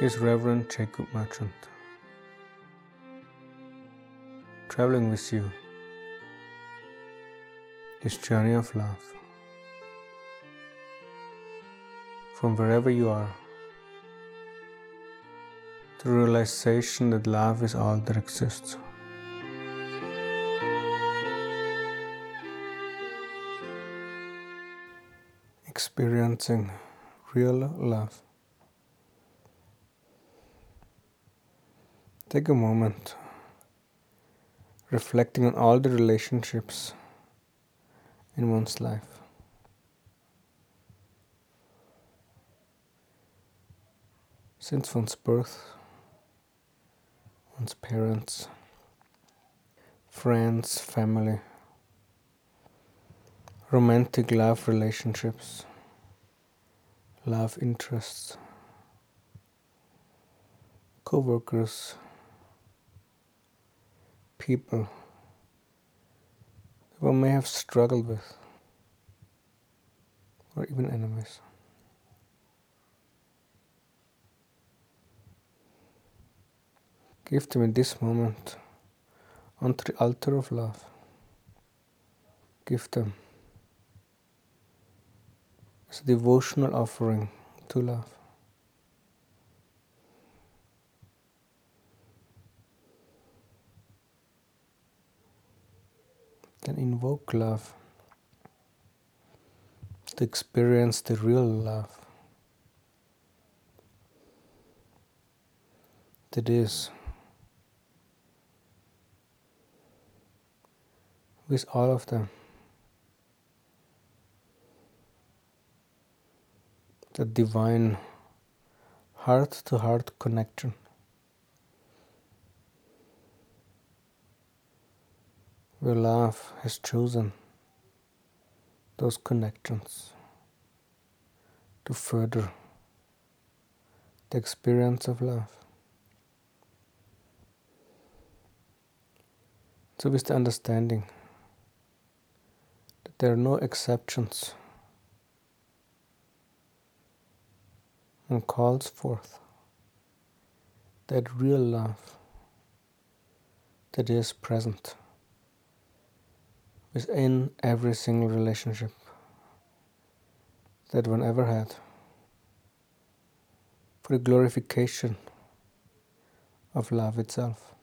is Reverend Jacob Merchant. Traveling with you, this journey of love. From wherever you are, the realization that love is all that exists. Experiencing real love. Take a moment reflecting on all the relationships in one's life. Since one's birth, one's parents, friends, family, romantic love relationships, love interests, co workers people that one may have struggled with, or even enemies. Give them in this moment onto the altar of love. Give them as a devotional offering to love. Can invoke love to experience the real love that is with all of them. The divine heart to heart connection. Where love has chosen those connections to further the experience of love. So, with the understanding that there are no exceptions and calls forth that real love that is present within every single relationship that one ever had for the glorification of love itself.